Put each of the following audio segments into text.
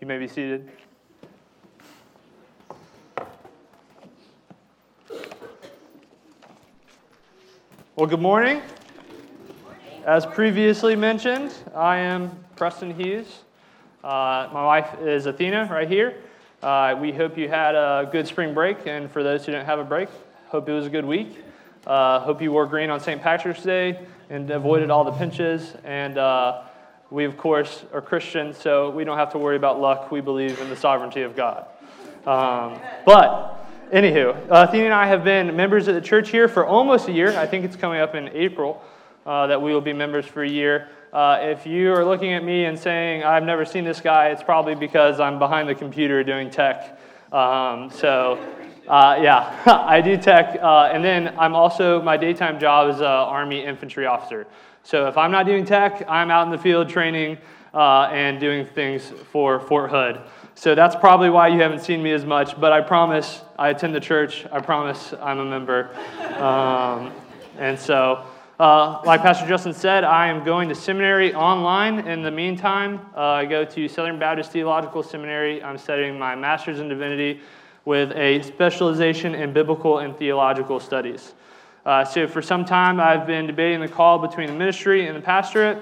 You may be seated. Well, good morning. As previously mentioned, I am Preston Hughes. Uh, my wife is Athena, right here. Uh, we hope you had a good spring break, and for those who didn't have a break, hope it was a good week. Uh, hope you wore green on St. Patrick's Day and avoided all the pinches. And uh, we, of course, are Christians, so we don't have to worry about luck. We believe in the sovereignty of God. Um, but, anywho, uh, Athena and I have been members of the church here for almost a year. I think it's coming up in April uh, that we will be members for a year. Uh, if you are looking at me and saying, I've never seen this guy, it's probably because I'm behind the computer doing tech. Um, so, uh, yeah, I do tech. Uh, and then I'm also, my daytime job is an Army infantry officer. So if I'm not doing tech, I'm out in the field training uh, and doing things for Fort Hood. So that's probably why you haven't seen me as much, but I promise I attend the church. I promise I'm a member. Um, and so, uh, like Pastor Justin said, I am going to seminary online. In the meantime, uh, I go to Southern Baptist Theological Seminary. I'm studying my master's in divinity with a specialization in biblical and theological studies. Uh, so, for some time, I've been debating the call between the ministry and the pastorate.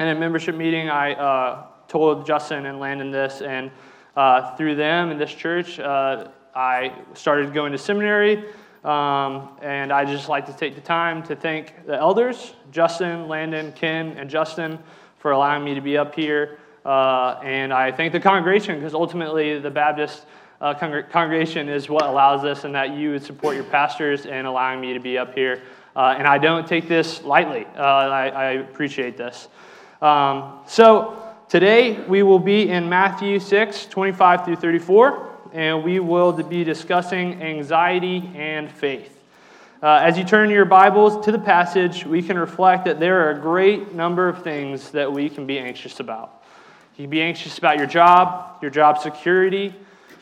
And in a membership meeting, I uh, told Justin and Landon this, and uh, through them in this church, uh, I started going to seminary. Um, and I just like to take the time to thank the elders, Justin, Landon, Ken, and Justin, for allowing me to be up here. Uh, and I thank the congregation because ultimately the Baptist uh, congregation is what allows us, and that you would support your pastors in allowing me to be up here. Uh, and I don't take this lightly. Uh, I, I, appreciate this. Um, so today we will be in Matthew 6, 25 through 34, and we will be discussing anxiety and faith. Uh, as you turn your Bibles to the passage, we can reflect that there are a great number of things that we can be anxious about. You can be anxious about your job, your job security,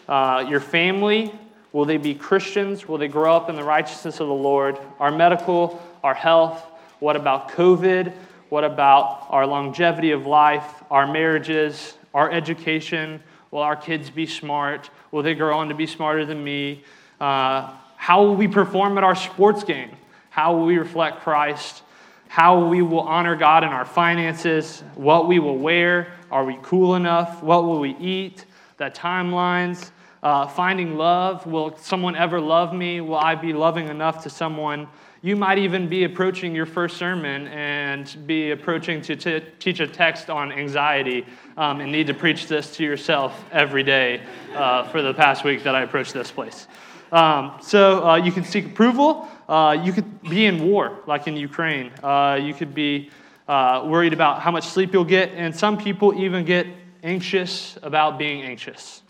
uh, your family, will they be Christians? Will they grow up in the righteousness of the Lord? Our medical, our health, what about COVID? What about our longevity of life, our marriages, our education? Will our kids be smart? Will they grow on to be smarter than me? Uh, how will we perform at our sports game? How will we reflect Christ? How we will honor God in our finances? What we will wear? Are we cool enough? What will we eat? The timelines. Uh, finding love. Will someone ever love me? Will I be loving enough to someone? You might even be approaching your first sermon and be approaching to t- teach a text on anxiety um, and need to preach this to yourself every day uh, for the past week that I approached this place. Um, so uh, you can seek approval. Uh, you could be in war, like in Ukraine. Uh, you could be uh, worried about how much sleep you'll get, and some people even get anxious about being anxious.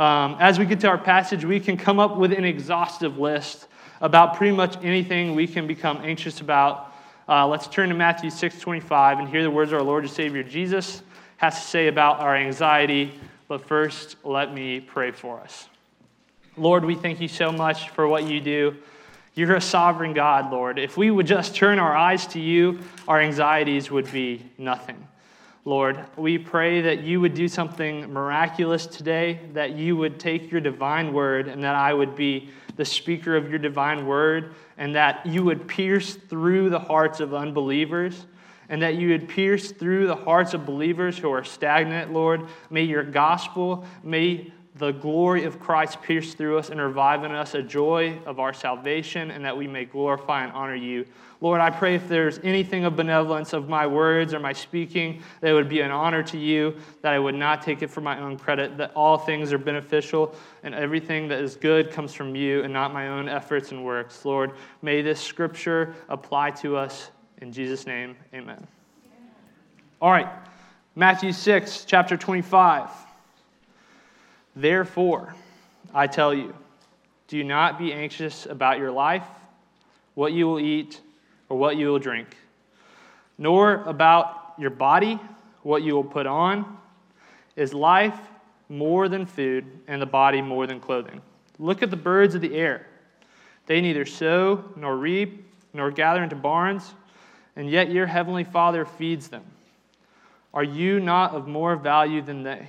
Um, as we get to our passage, we can come up with an exhaustive list about pretty much anything we can become anxious about. Uh, let's turn to Matthew 6 25 and hear the words our Lord and Savior Jesus has to say about our anxiety. But first, let me pray for us. Lord, we thank you so much for what you do. You're a sovereign God, Lord. If we would just turn our eyes to you, our anxieties would be nothing. Lord. We pray that you would do something miraculous today, that you would take your divine word, and that I would be the speaker of your divine word, and that you would pierce through the hearts of unbelievers, and that you would pierce through the hearts of believers who are stagnant, Lord. May your gospel, may the glory of Christ pierce through us and revive in us a joy of our salvation, and that we may glorify and honor you. Lord, I pray if there's anything of benevolence of my words or my speaking that would be an honor to you, that I would not take it for my own credit, that all things are beneficial and everything that is good comes from you and not my own efforts and works. Lord, may this scripture apply to us. In Jesus' name, amen. All right, Matthew 6, chapter 25. Therefore, I tell you, do not be anxious about your life, what you will eat or what you will drink, nor about your body, what you will put on. Is life more than food, and the body more than clothing? Look at the birds of the air. They neither sow nor reap nor gather into barns, and yet your heavenly Father feeds them. Are you not of more value than they?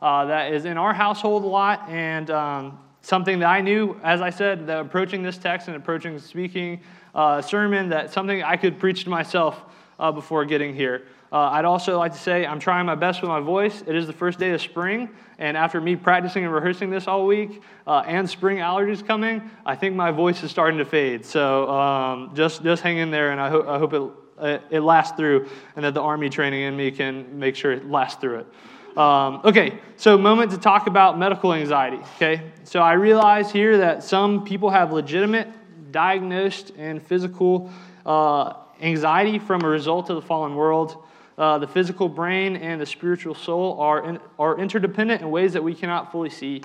uh, that is in our household a lot, and um, something that I knew, as I said, that approaching this text and approaching speaking uh, sermon, that something I could preach to myself uh, before getting here. Uh, I'd also like to say I'm trying my best with my voice. It is the first day of spring, and after me practicing and rehearsing this all week, uh, and spring allergies coming, I think my voice is starting to fade. So um, just just hang in there, and I, ho- I hope it it lasts through, and that the army training in me can make sure it lasts through it. Um, okay, so moment to talk about medical anxiety. Okay, so I realize here that some people have legitimate, diagnosed, and physical uh, anxiety from a result of the fallen world. Uh, the physical brain and the spiritual soul are, in, are interdependent in ways that we cannot fully see.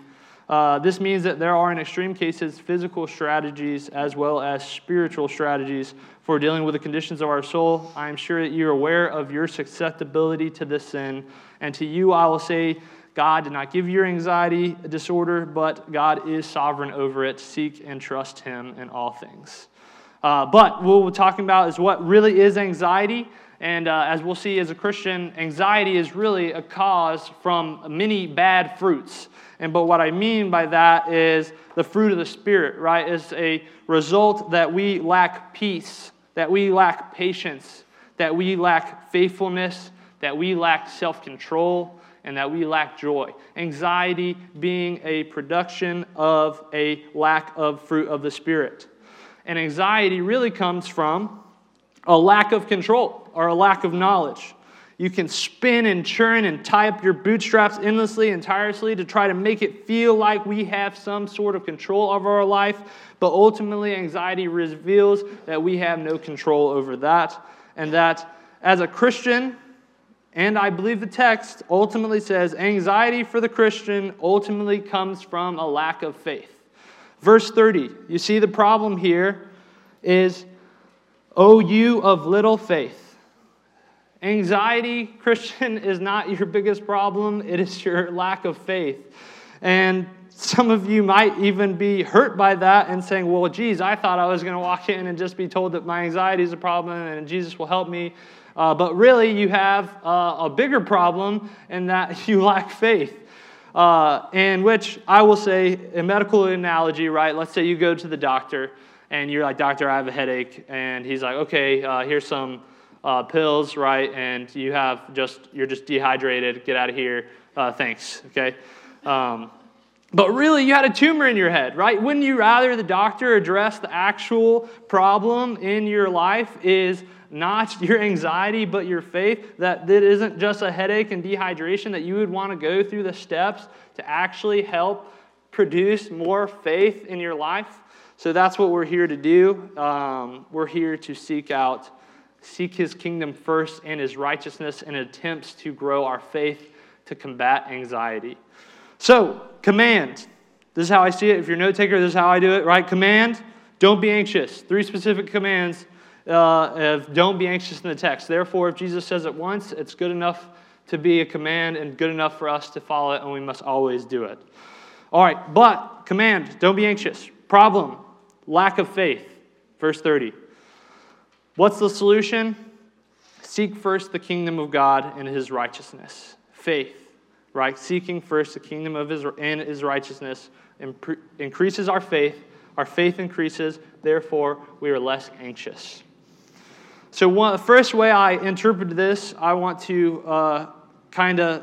Uh, this means that there are, in extreme cases, physical strategies as well as spiritual strategies for dealing with the conditions of our soul. I am sure that you're aware of your susceptibility to this sin. And to you, I will say, God did not give you your anxiety disorder, but God is sovereign over it. Seek and trust Him in all things. Uh, but what we're talking about is what really is anxiety. And uh, as we'll see as a Christian, anxiety is really a cause from many bad fruits. And but what I mean by that is the fruit of the Spirit, right? Is a result that we lack peace, that we lack patience, that we lack faithfulness, that we lack self control, and that we lack joy. Anxiety being a production of a lack of fruit of the Spirit. And anxiety really comes from a lack of control or a lack of knowledge. You can spin and churn and tie up your bootstraps endlessly and tirelessly to try to make it feel like we have some sort of control over our life, but ultimately, anxiety reveals that we have no control over that, and that as a Christian, and I believe the text ultimately says anxiety for the Christian ultimately comes from a lack of faith. Verse 30, you see the problem here is, O you of little faith. Anxiety, Christian, is not your biggest problem, it is your lack of faith. And some of you might even be hurt by that and saying, well, geez, I thought I was going to walk in and just be told that my anxiety is a problem and Jesus will help me. Uh, but really, you have uh, a bigger problem in that you lack faith. Uh, in which I will say, a medical analogy, right? Let's say you go to the doctor and you're like, Doctor, I have a headache. And he's like, okay, uh, here's some uh, pills, right? And you have just, you're just dehydrated, get out of here, uh, thanks, okay? Um, but really, you had a tumor in your head, right? Wouldn't you rather the doctor address the actual problem in your life is not your anxiety, but your faith, that it isn't just a headache and dehydration, that you would want to go through the steps to actually help produce more faith in your life? So that's what we're here to do. Um, we're here to seek out seek his kingdom first and his righteousness in attempts to grow our faith to combat anxiety. So, command. This is how I see it. If you're a note taker, this is how I do it, right? Command, don't be anxious. Three specific commands uh, of don't be anxious in the text. Therefore, if Jesus says it once, it's good enough to be a command and good enough for us to follow it, and we must always do it. All right, but command, don't be anxious. Problem, lack of faith. Verse 30. What's the solution? Seek first the kingdom of God and his righteousness. Faith, right? Seeking first the kingdom of his and his righteousness increases our faith. Our faith increases, therefore, we are less anxious. So, one, the first way I interpret this, I want to uh, kind of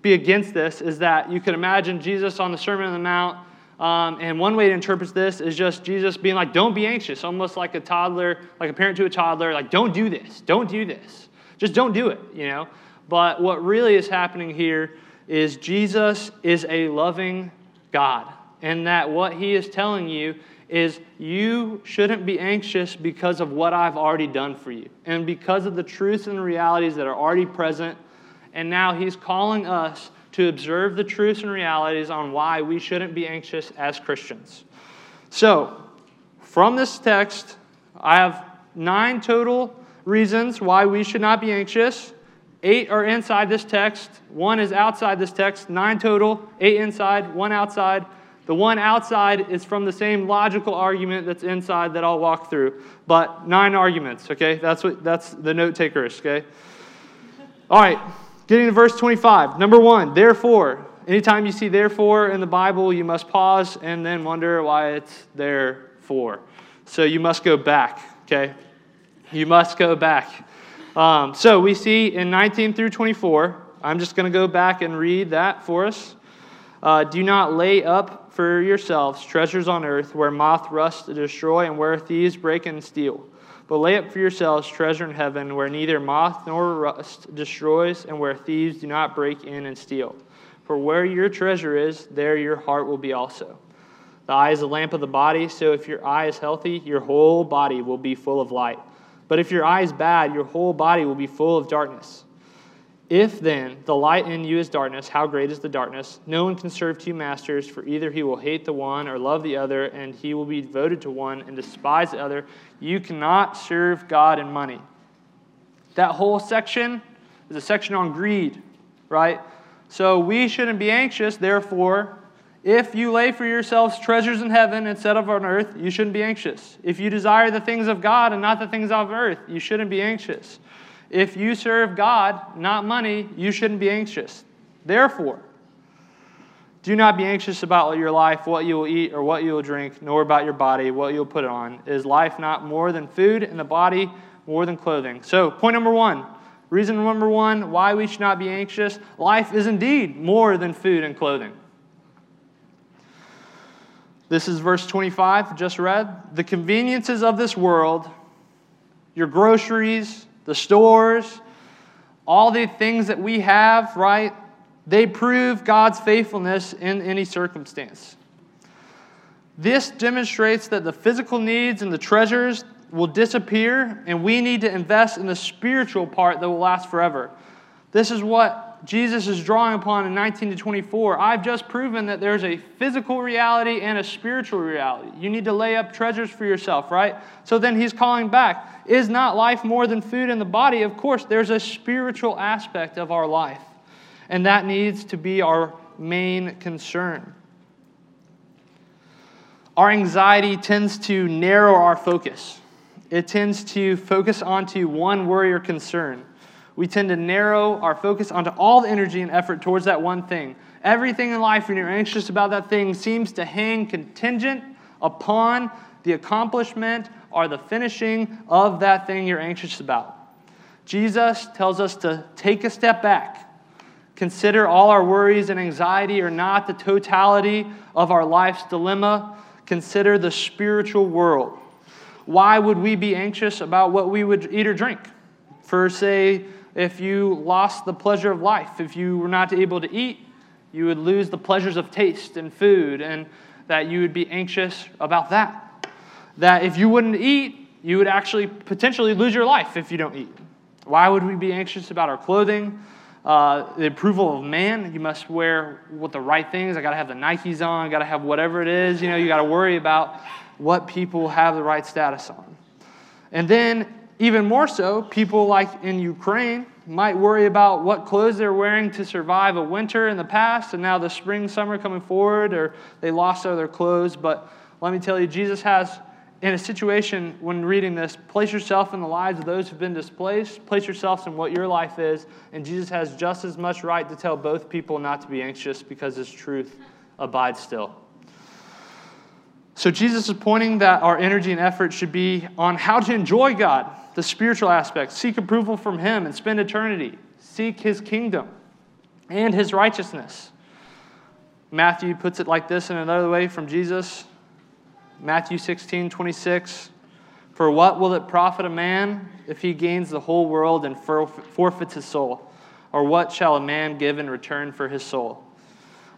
be against this is that you could imagine Jesus on the Sermon on the Mount. Um, and one way to interpret this is just Jesus being like, don't be anxious, almost like a toddler, like a parent to a toddler, like, don't do this, don't do this. Just don't do it, you know? But what really is happening here is Jesus is a loving God, and that what he is telling you is you shouldn't be anxious because of what I've already done for you, and because of the truths and realities that are already present. And now he's calling us to observe the truths and realities on why we shouldn't be anxious as Christians. So, from this text, I have nine total reasons why we should not be anxious. Eight are inside this text, one is outside this text, nine total, eight inside, one outside. The one outside is from the same logical argument that's inside that I'll walk through. But nine arguments, okay? That's what that's the note takers, okay? All right, getting to verse 25. Number one, therefore. Anytime you see therefore in the Bible, you must pause and then wonder why it's there for. So you must go back, okay? You must go back. Um, so we see in 19 through 24, I'm just going to go back and read that for us. Uh, Do not lay up for yourselves treasures on earth where moth rusts to destroy and where thieves break and steal. But lay up for yourselves treasure in heaven where neither moth nor rust destroys and where thieves do not break in and steal. For where your treasure is, there your heart will be also. The eye is the lamp of the body, so if your eye is healthy, your whole body will be full of light. But if your eye is bad, your whole body will be full of darkness. If then the light in you is darkness, how great is the darkness? No one can serve two masters, for either he will hate the one or love the other, and he will be devoted to one and despise the other. You cannot serve God and money. That whole section is a section on greed, right? So we shouldn't be anxious, therefore, if you lay for yourselves treasures in heaven instead of on earth, you shouldn't be anxious. If you desire the things of God and not the things of earth, you shouldn't be anxious. If you serve God, not money, you shouldn't be anxious. Therefore, do not be anxious about your life, what you will eat or what you will drink, nor about your body, what you will put on. Is life not more than food, and the body more than clothing? So, point number one reason number one why we should not be anxious life is indeed more than food and clothing. This is verse 25, just read. The conveniences of this world, your groceries, the stores, all the things that we have, right? They prove God's faithfulness in any circumstance. This demonstrates that the physical needs and the treasures will disappear, and we need to invest in the spiritual part that will last forever. This is what Jesus is drawing upon in 19 to 24, I've just proven that there's a physical reality and a spiritual reality. You need to lay up treasures for yourself, right? So then he's calling back Is not life more than food in the body? Of course, there's a spiritual aspect of our life, and that needs to be our main concern. Our anxiety tends to narrow our focus. It tends to focus onto one worry or concern we tend to narrow our focus onto all the energy and effort towards that one thing. Everything in life, when you're anxious about that thing, seems to hang contingent upon the accomplishment or the finishing of that thing you're anxious about. Jesus tells us to take a step back. Consider all our worries and anxiety are not the totality of our life's dilemma. Consider the spiritual world. Why would we be anxious about what we would eat or drink? For, say, if you lost the pleasure of life. If you were not able to eat, you would lose the pleasures of taste and food, and that you would be anxious about that. That if you wouldn't eat, you would actually potentially lose your life if you don't eat. Why would we be anxious about our clothing? Uh, the approval of man. You must wear what the right things. I got to have the Nikes on. I got to have whatever it is. You know, you got to worry about what people have the right status on. And then even more so, people like in Ukraine might worry about what clothes they're wearing to survive a winter in the past and now the spring, summer coming forward, or they lost all their clothes. But let me tell you, Jesus has, in a situation when reading this, place yourself in the lives of those who've been displaced, place yourself in what your life is, and Jesus has just as much right to tell both people not to be anxious because his truth abides still. So Jesus is pointing that our energy and effort should be on how to enjoy God the spiritual aspect. Seek approval from Him and spend eternity. Seek His kingdom. and his righteousness. Matthew puts it like this in another way from Jesus Matthew 16, 26. For what will it profit a man if he gains the whole world and forfeits his soul? Or what shall a man give in return for his soul?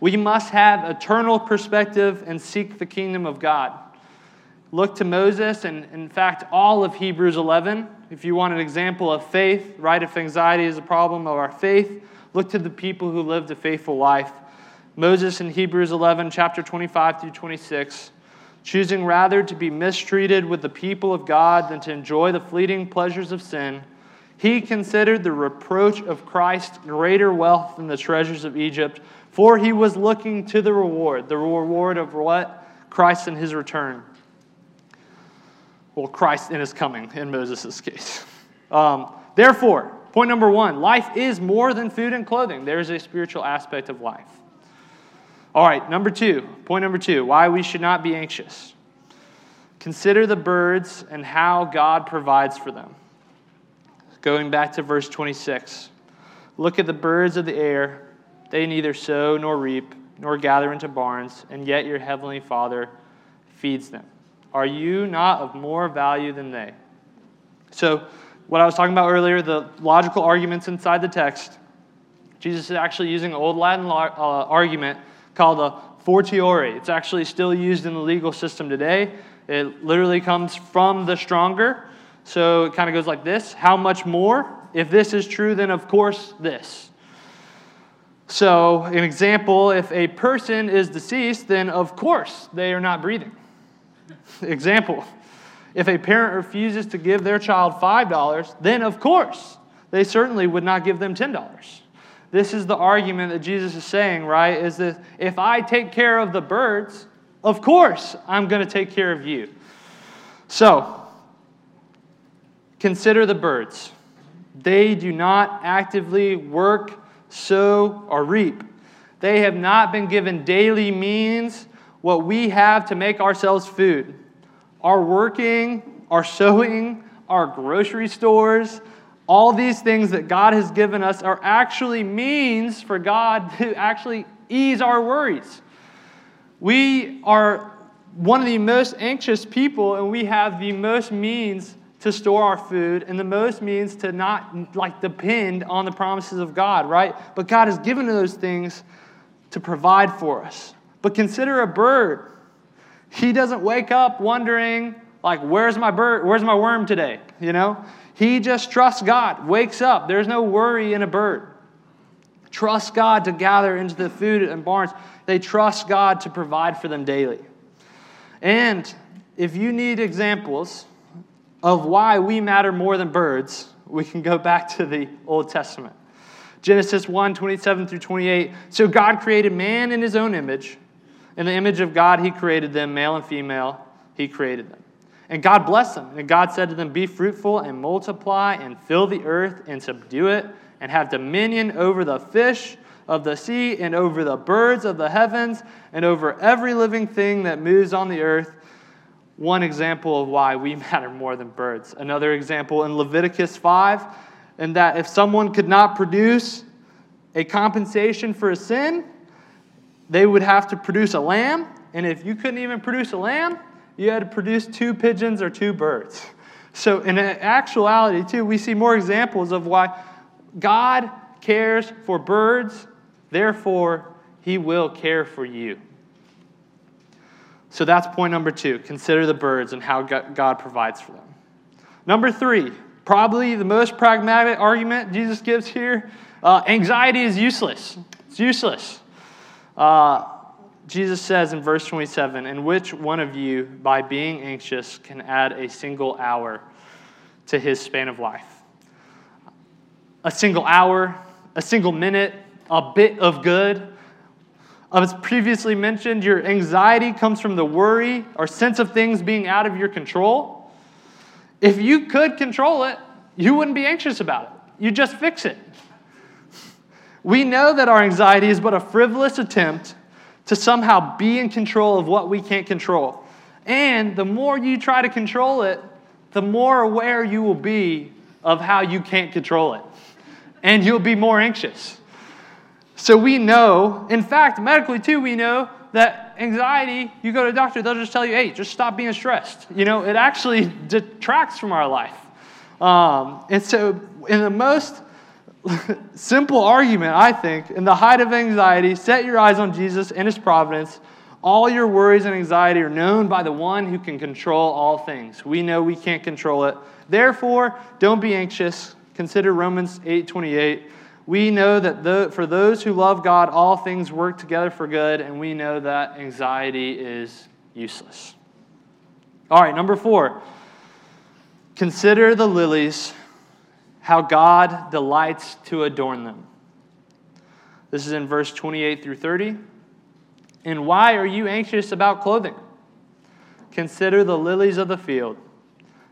We must have eternal perspective and seek the kingdom of God. Look to Moses and, in fact, all of Hebrews 11. If you want an example of faith, right? If anxiety is a problem of our faith, look to the people who lived a faithful life. Moses in Hebrews 11, chapter 25 through 26, choosing rather to be mistreated with the people of God than to enjoy the fleeting pleasures of sin, he considered the reproach of Christ greater wealth than the treasures of Egypt, for he was looking to the reward. The reward of what? Christ in his return. Well, Christ in his coming, in Moses' case. Um, therefore, point number one life is more than food and clothing, there's a spiritual aspect of life. All right, number two, point number two why we should not be anxious. Consider the birds and how God provides for them. Going back to verse 26. Look at the birds of the air. They neither sow nor reap nor gather into barns, and yet your heavenly Father feeds them. Are you not of more value than they? So, what I was talking about earlier, the logical arguments inside the text, Jesus is actually using an old Latin uh, argument called a fortiori. It's actually still used in the legal system today. It literally comes from the stronger. So it kind of goes like this How much more? If this is true, then of course this. So, an example if a person is deceased, then of course they are not breathing. example if a parent refuses to give their child $5, then of course they certainly would not give them $10. This is the argument that Jesus is saying, right? Is that if I take care of the birds, of course I'm going to take care of you. So, consider the birds. They do not actively work, sow, or reap. They have not been given daily means what we have to make ourselves food. Our working, our sowing, our grocery stores, all these things that God has given us are actually means for God to actually ease our worries. We are one of the most anxious people, and we have the most means to store our food and the most means to not like depend on the promises of God, right? But God has given those things to provide for us. But consider a bird. He doesn't wake up wondering, like, where's my bird? Where's my worm today? You know? He just trusts God, wakes up. There's no worry in a bird. Trust God to gather into the food and barns. They trust God to provide for them daily. And if you need examples of why we matter more than birds, we can go back to the Old Testament. Genesis 1 27 through 28. So God created man in his own image. In the image of God, he created them, male and female, he created them. And God blessed them. And God said to them, Be fruitful and multiply and fill the earth and subdue it and have dominion over the fish of the sea and over the birds of the heavens and over every living thing that moves on the earth. One example of why we matter more than birds. Another example in Leviticus 5, and that if someone could not produce a compensation for a sin, they would have to produce a lamb. And if you couldn't even produce a lamb, you had to produce two pigeons or two birds. So, in actuality, too, we see more examples of why God cares for birds, therefore, He will care for you. So, that's point number two. Consider the birds and how God provides for them. Number three, probably the most pragmatic argument Jesus gives here uh, anxiety is useless. It's useless. Uh, Jesus says in verse 27 And which one of you, by being anxious, can add a single hour to his span of life? A single hour, a single minute, a bit of good. As previously mentioned, your anxiety comes from the worry or sense of things being out of your control. If you could control it, you wouldn't be anxious about it. You just fix it. We know that our anxiety is but a frivolous attempt to somehow be in control of what we can't control. And the more you try to control it, the more aware you will be of how you can't control it. And you'll be more anxious. So we know, in fact, medically too, we know that anxiety, you go to a doctor, they'll just tell you, hey, just stop being stressed. You know, it actually detracts from our life. Um, and so, in the most simple argument, I think, in the height of anxiety, set your eyes on Jesus and his providence. All your worries and anxiety are known by the one who can control all things. We know we can't control it. Therefore, don't be anxious. Consider Romans 8:28 we know that the, for those who love God, all things work together for good, and we know that anxiety is useless. All right, number four. Consider the lilies, how God delights to adorn them. This is in verse 28 through 30. And why are you anxious about clothing? Consider the lilies of the field,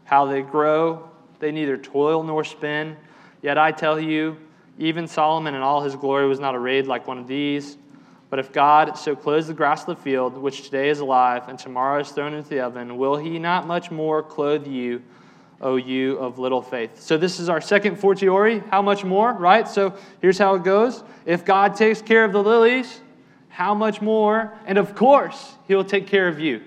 how they grow. They neither toil nor spin. Yet I tell you, even Solomon in all his glory was not arrayed like one of these. But if God so clothes the grass of the field, which today is alive and tomorrow is thrown into the oven, will he not much more clothe you, O you of little faith? So this is our second fortiori. How much more, right? So here's how it goes. If God takes care of the lilies, how much more? And of course, he will take care of you.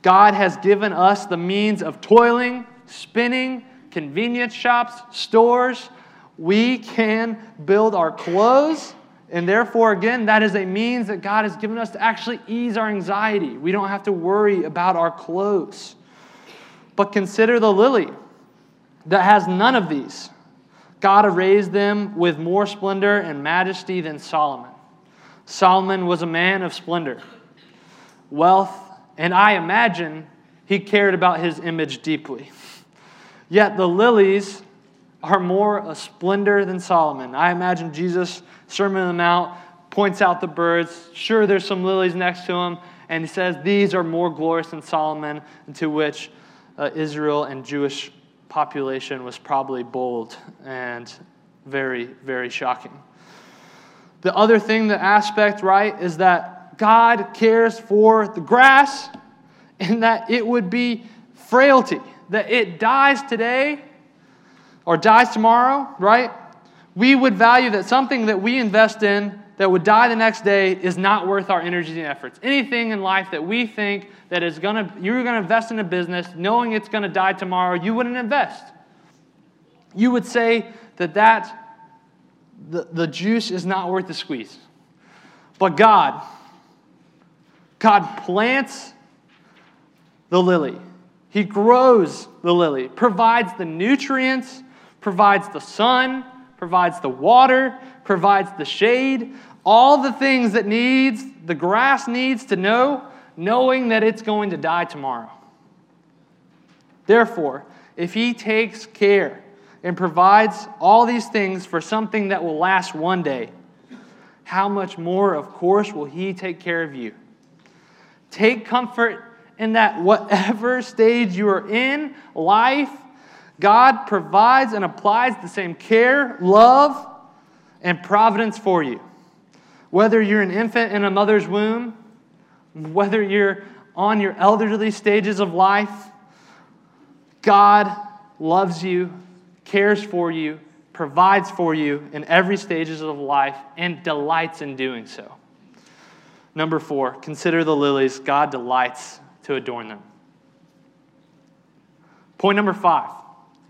God has given us the means of toiling, spinning, convenience shops, stores, we can build our clothes. And therefore, again, that is a means that God has given us to actually ease our anxiety. We don't have to worry about our clothes. But consider the lily that has none of these. God arrays them with more splendor and majesty than Solomon. Solomon was a man of splendor, wealth, and I imagine he cared about his image deeply. Yet the lilies are more a splendor than Solomon. I imagine Jesus, Sermon on the Mount, points out the birds. Sure, there's some lilies next to him, and he says, These are more glorious than Solomon, to which uh, Israel and Jewish population was probably bold and very, very shocking. The other thing, the aspect, right, is that God cares for the grass and that it would be frailty, that it dies today or dies tomorrow, right? We would value that something that we invest in that would die the next day is not worth our energy and efforts. Anything in life that we think that is to, you're to invest in a business knowing it's to die tomorrow, you wouldn't invest. You would say that that, the, the juice is not worth the squeeze. But God, God plants the lily. He grows the lily, provides the nutrients provides the sun, provides the water, provides the shade, all the things that needs the grass needs to know, knowing that it's going to die tomorrow. Therefore, if he takes care and provides all these things for something that will last one day, how much more, of course, will he take care of you? Take comfort in that whatever stage you are in life, God provides and applies the same care, love, and providence for you. Whether you're an infant in a mother's womb, whether you're on your elderly stages of life, God loves you, cares for you, provides for you in every stages of life, and delights in doing so. Number four, consider the lilies. God delights to adorn them. Point number five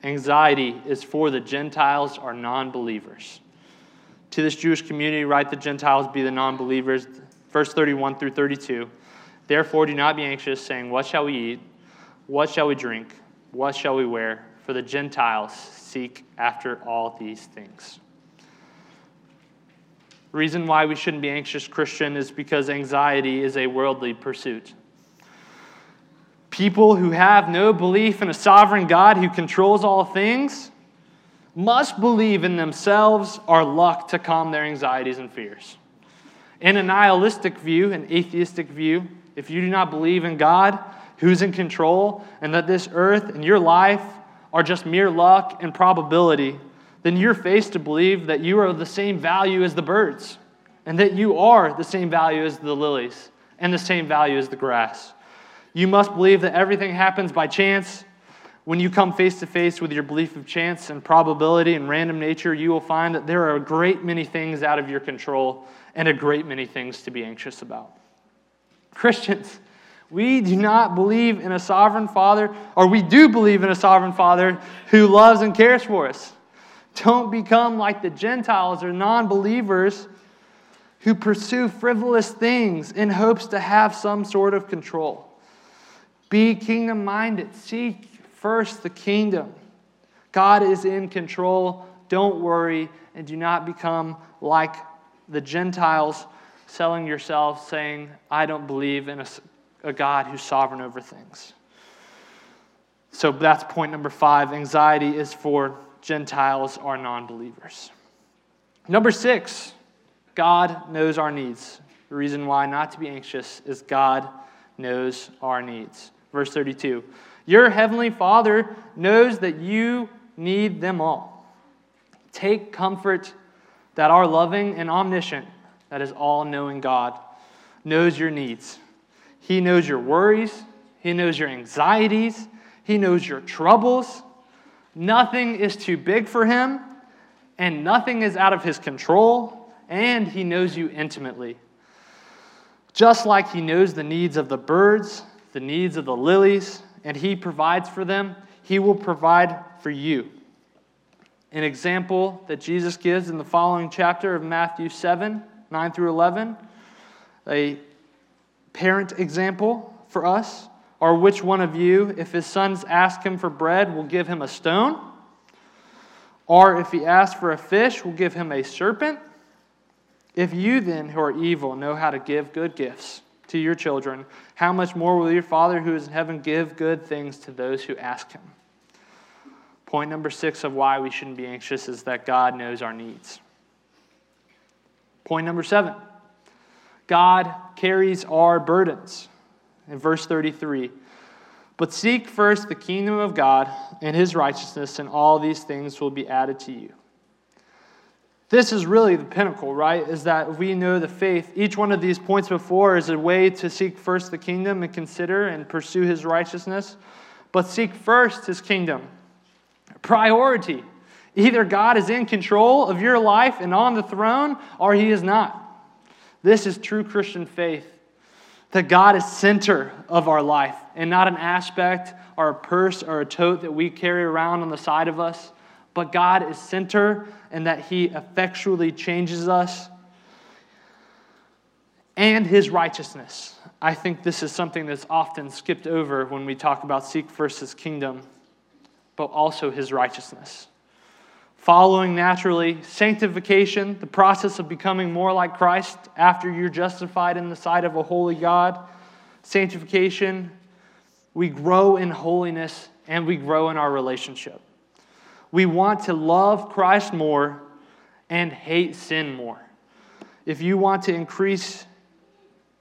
anxiety is for the Gentiles or non believers. To this Jewish community, write the Gentiles be the non believers. Verse 31 through 32. Therefore, do not be anxious, saying, What shall we eat? What shall we drink? What shall we wear? For the Gentiles seek after all these things. Reason why we shouldn't be anxious, Christian, is because anxiety is a worldly pursuit. People who have no belief in a sovereign God who controls all things must believe in themselves or luck to calm their anxieties and fears. In a nihilistic view, an atheistic view, if you do not believe in God, who's in control, and that this earth and your life are just mere luck and probability, then you're faced to believe that you are of the same value as the birds, and that you are the same value as the lilies, and the same value as the grass. You must believe that everything happens by chance, When you come face to face with your belief of chance and probability and random nature, you will find that there are a great many things out of your control and a great many things to be anxious about. Christians, we do not believe in a sovereign Father, or we do believe in a sovereign Father who loves and cares for us. Don't become like the Gentiles or non believers who pursue frivolous things in hopes to have some sort of control. Be kingdom minded. Seek first the kingdom. God is in control. Don't worry and do not become like the Gentiles selling yourself, saying, I don't believe in a, a God who's sovereign over things. So that's point number five. Anxiety is for Gentiles or non believers. Number six, God knows our needs. The reason why not to be anxious is God knows our needs. Verse 32 Your heavenly Father knows that you need them all. Take comfort that our loving and omniscient, that is all knowing God, knows your needs. He knows your worries, He knows your anxieties, He knows your troubles. Nothing is too big for Him, and nothing is out of His control, and He knows you intimately. Just like He knows the needs of the birds, the needs of the lilies, and He provides for them, He will provide for you an example that Jesus gives in the following chapter of Matthew 7 9 through 11, a parent example for us. Or which one of you, if his sons ask him for bread, will give him a stone? Or if he asks for a fish, will give him a serpent? If you then, who are evil, know how to give good gifts to your children, how much more will your Father who is in heaven give good things to those who ask him? Point number six of why we shouldn't be anxious is that God knows our needs. Point number seven God carries our burdens. In verse 33, but seek first the kingdom of God and his righteousness, and all these things will be added to you. This is really the pinnacle, right? Is that we know the faith. Each one of these points before is a way to seek first the kingdom and consider and pursue his righteousness. But seek first his kingdom priority. Either God is in control of your life and on the throne, or he is not. This is true Christian faith that God is center of our life and not an aspect or a purse or a tote that we carry around on the side of us, but God is center and that he effectually changes us and his righteousness. I think this is something that's often skipped over when we talk about seek first his kingdom but also his righteousness. Following naturally, sanctification, the process of becoming more like Christ after you're justified in the sight of a holy God. Sanctification, we grow in holiness and we grow in our relationship. We want to love Christ more and hate sin more. If you want to increase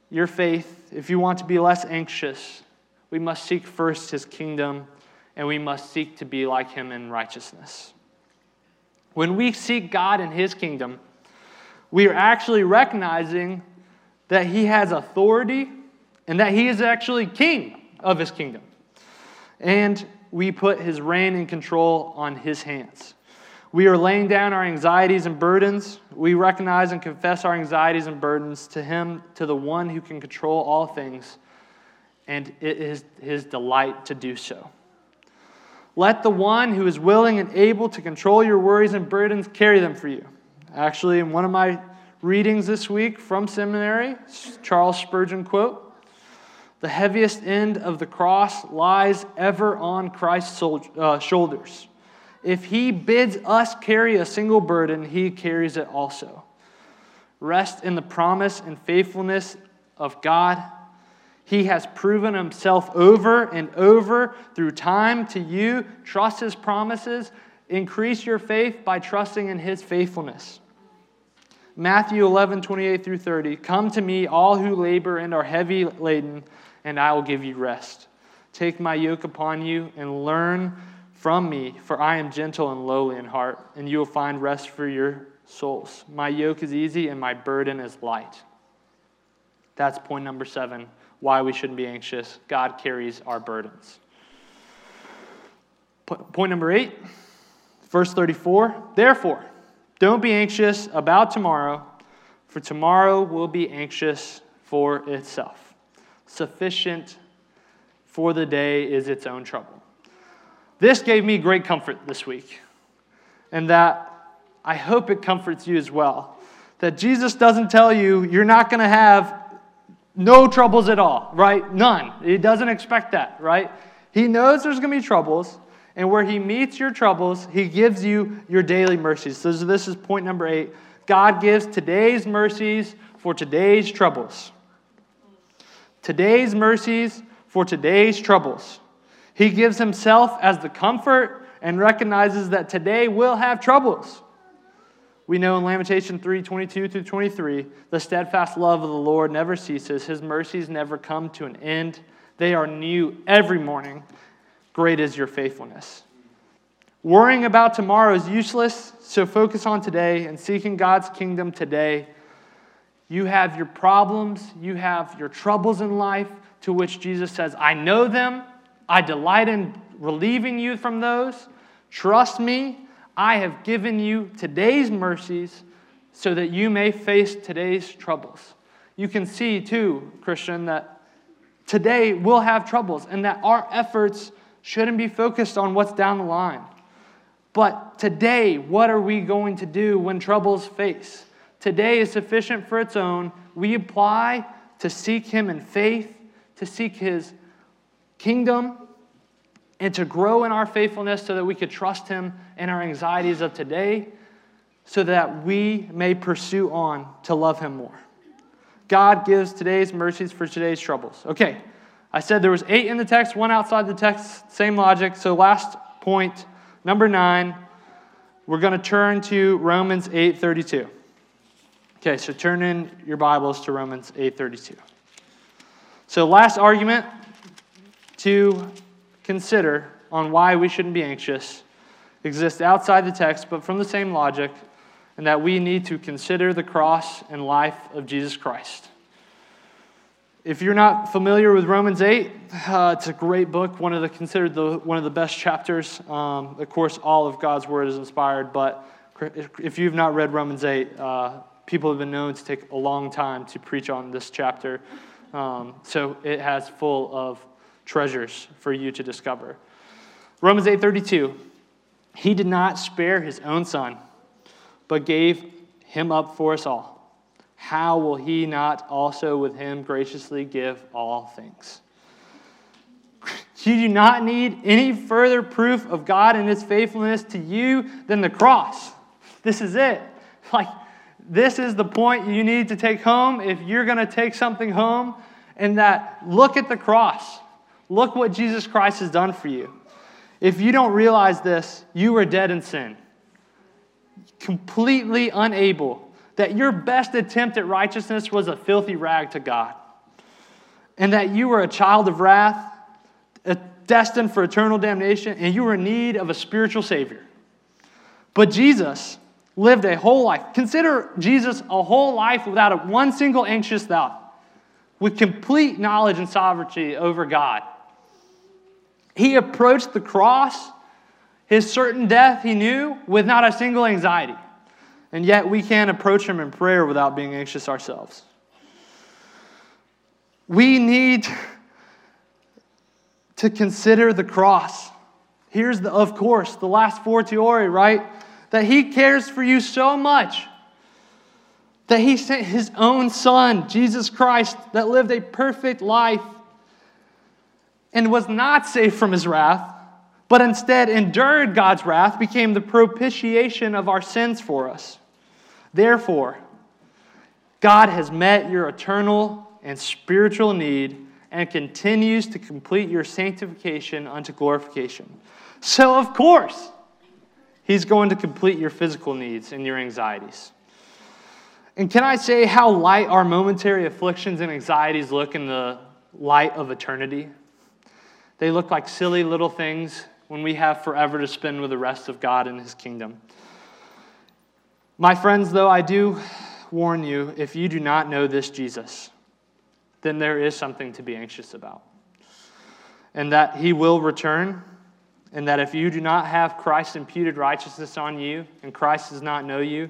your faith, if you want to be less anxious, we must seek first his kingdom and we must seek to be like him in righteousness. When we seek God and his kingdom, we are actually recognizing that he has authority and that he is actually king of his kingdom. And we put his reign and control on his hands. We are laying down our anxieties and burdens. We recognize and confess our anxieties and burdens to him, to the one who can control all things, and it is his delight to do so. Let the one who is willing and able to control your worries and burdens carry them for you. Actually, in one of my readings this week from seminary, Charles Spurgeon quote, the heaviest end of the cross lies ever on Christ's uh, shoulders. If he bids us carry a single burden, he carries it also. Rest in the promise and faithfulness of God he has proven himself over and over through time to you. Trust his promises. Increase your faith by trusting in his faithfulness. Matthew 11, 28 through 30. Come to me, all who labor and are heavy laden, and I will give you rest. Take my yoke upon you and learn from me, for I am gentle and lowly in heart, and you will find rest for your souls. My yoke is easy and my burden is light. That's point number seven why we shouldn't be anxious. God carries our burdens. Point number eight, verse 34. Therefore, don't be anxious about tomorrow, for tomorrow will be anxious for itself. Sufficient for the day is its own trouble. This gave me great comfort this week, and that I hope it comforts you as well. That Jesus doesn't tell you you're not going to have no troubles at all, right? None. He doesn't expect that, right? He knows there's going to be troubles, and where He meets your troubles, He gives you your daily mercies. So, this is point number eight. God gives today's mercies for today's troubles. Today's mercies for today's troubles. He gives Himself as the comfort and recognizes that today will have troubles. We know in Lamentation 3 22 through 23, the steadfast love of the Lord never ceases, His mercies never come to an end. They are new every morning. Great is your faithfulness. Worrying about tomorrow is useless, so focus on today and seeking God's kingdom today. You have your problems, you have your troubles in life, to which Jesus says, I know them, I delight in relieving you from those. Trust me, I have given you today's mercies so that you may face today's troubles. You can see, too, Christian, that today we'll have troubles and that our efforts shouldn't be focused on what's down the line. But today, what are we going to do when troubles face? Today is sufficient for its own. We apply to seek Him in faith, to seek His kingdom, and to grow in our faithfulness so that we could trust Him in our anxieties of today, so that we may pursue on to love Him more. God gives today's mercies for today's troubles. Okay, I said there was eight in the text, one outside the text, same logic. So last point, number nine, we're going to turn to Romans 8:32. Okay, so turn in your Bibles to Romans 8:32. So last argument to consider on why we shouldn't be anxious exists outside the text, but from the same logic, and that we need to consider the cross and life of Jesus Christ. If you're not familiar with Romans 8, uh, it's a great book, one of the considered the, one of the best chapters. Um, of course, all of God's word is inspired, but if you've not read Romans 8, uh, people have been known to take a long time to preach on this chapter. Um, so it has full of treasures for you to discover. Romans 8:32, he did not spare his own son, but gave him up for us all how will he not also with him graciously give all things? You do not need any further proof of God and his faithfulness to you than the cross. This is it. Like, this is the point you need to take home if you're going to take something home, and that look at the cross. Look what Jesus Christ has done for you. If you don't realize this, you are dead in sin, completely unable that your best attempt at righteousness was a filthy rag to God, and that you were a child of wrath, destined for eternal damnation, and you were in need of a spiritual Savior. But Jesus lived a whole life. Consider Jesus a whole life without a, one single anxious thought, with complete knowledge and sovereignty over God. He approached the cross, his certain death he knew, with not a single anxiety. And yet we can't approach Him in prayer without being anxious ourselves. We need to consider the cross. Here's, the, of course, the last fortiori, right? That He cares for you so much that He sent His own Son, Jesus Christ, that lived a perfect life and was not safe from His wrath, but instead endured God's wrath, became the propitiation of our sins for us. Therefore, God has met your eternal and spiritual need and continues to complete your sanctification unto glorification. So, of course, He's going to complete your physical needs and your anxieties. And can I say how light our momentary afflictions and anxieties look in the light of eternity? They look like silly little things when we have forever to spend with the rest of God in His kingdom. My friends, though, I do warn you if you do not know this Jesus, then there is something to be anxious about. And that he will return, and that if you do not have Christ's imputed righteousness on you and Christ does not know you,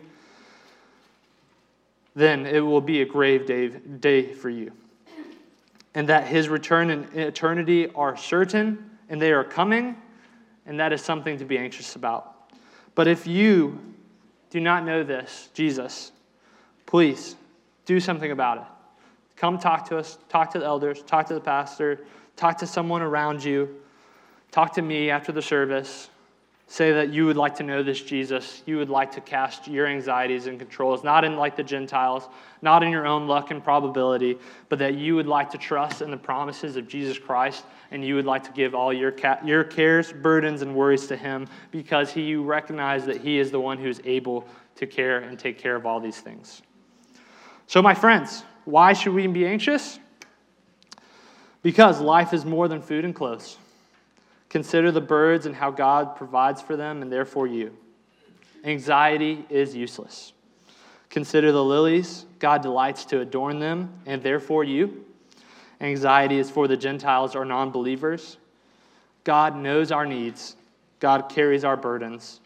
then it will be a grave day, day for you. And that his return and eternity are certain and they are coming, and that is something to be anxious about. But if you do not know this, Jesus, please do something about it. Come talk to us, talk to the elders, talk to the pastor, talk to someone around you, talk to me after the service. Say that you would like to know this Jesus. You would like to cast your anxieties and controls, not in like the Gentiles, not in your own luck and probability, but that you would like to trust in the promises of Jesus Christ and you would like to give all your, ca- your cares, burdens, and worries to Him because he, you recognize that He is the one who is able to care and take care of all these things. So, my friends, why should we be anxious? Because life is more than food and clothes. Consider the birds and how God provides for them and therefore you. Anxiety is useless. Consider the lilies. God delights to adorn them and therefore you. Anxiety is for the Gentiles or non believers. God knows our needs. God carries our burdens.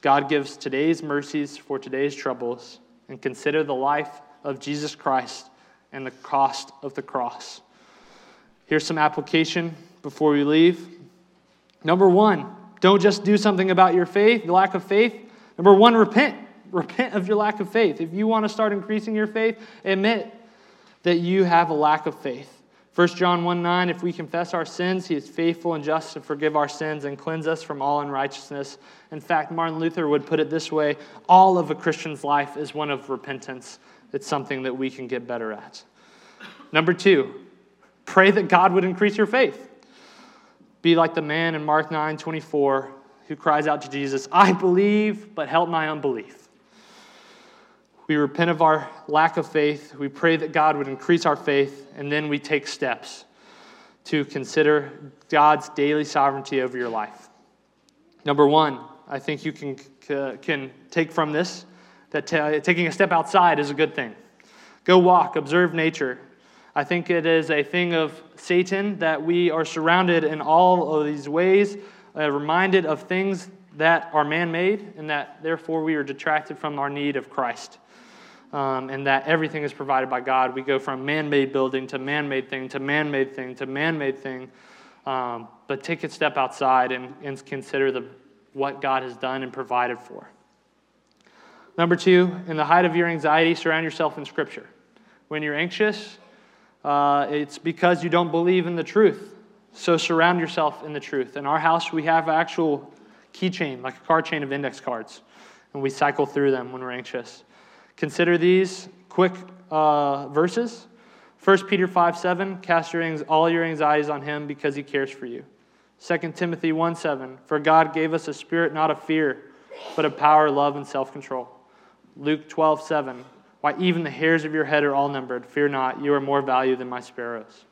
God gives today's mercies for today's troubles. And consider the life of Jesus Christ and the cost of the cross. Here's some application before we leave. Number one, don't just do something about your faith, the lack of faith. Number one, repent. Repent of your lack of faith. If you want to start increasing your faith, admit that you have a lack of faith. 1 John 1 9, if we confess our sins, he is faithful and just to forgive our sins and cleanse us from all unrighteousness. In fact, Martin Luther would put it this way all of a Christian's life is one of repentance. It's something that we can get better at. Number two, pray that God would increase your faith. Be like the man in Mark 9 24 who cries out to Jesus, I believe, but help my unbelief. We repent of our lack of faith. We pray that God would increase our faith, and then we take steps to consider God's daily sovereignty over your life. Number one, I think you can, uh, can take from this that taking a step outside is a good thing. Go walk, observe nature. I think it is a thing of Satan that we are surrounded in all of these ways, uh, reminded of things that are man made, and that therefore we are detracted from our need of Christ um, and that everything is provided by God. We go from man made building to man made thing to man made thing to man made thing. Um, but take a step outside and, and consider the, what God has done and provided for. Number two, in the height of your anxiety, surround yourself in Scripture. When you're anxious, uh, it's because you don't believe in the truth. So surround yourself in the truth. In our house, we have actual keychain, like a car chain of index cards, and we cycle through them when we're anxious. Consider these quick uh, verses. 1 Peter 5 7, cast your, all your anxieties on him because he cares for you. 2 Timothy 1 7, for God gave us a spirit not of fear, but of power, love, and self control. Luke 12 7, why even the hairs of your head are all numbered. Fear not, you are more valuable than my sparrows.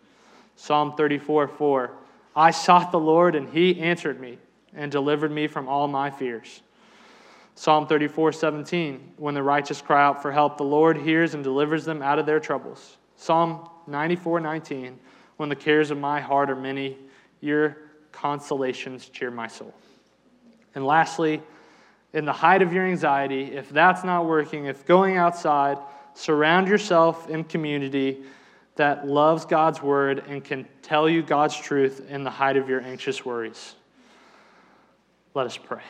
Psalm 34 4, I sought the Lord, and he answered me and delivered me from all my fears. Psalm 34, 17, when the righteous cry out for help, the Lord hears and delivers them out of their troubles. Psalm 94, 19, when the cares of my heart are many, your consolations cheer my soul. And lastly, in the height of your anxiety, if that's not working, if going outside, surround yourself in community that loves God's word and can tell you God's truth in the height of your anxious worries. Let us pray.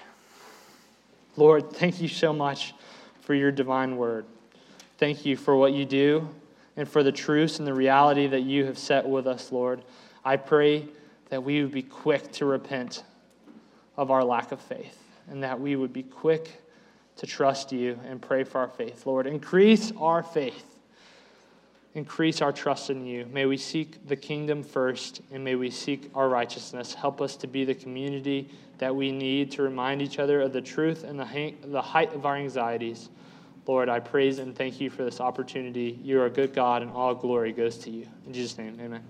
Lord, thank you so much for your divine word. Thank you for what you do and for the truths and the reality that you have set with us, Lord. I pray that we would be quick to repent of our lack of faith and that we would be quick to trust you and pray for our faith. Lord, increase our faith increase our trust in you. May we seek the kingdom first, and may we seek our righteousness. Help us to be the community that we need to remind each other of the truth and the, the height of our anxieties. Lord, I praise and thank you for this opportunity. You are a good God, and all glory goes to you. In Jesus' name, amen.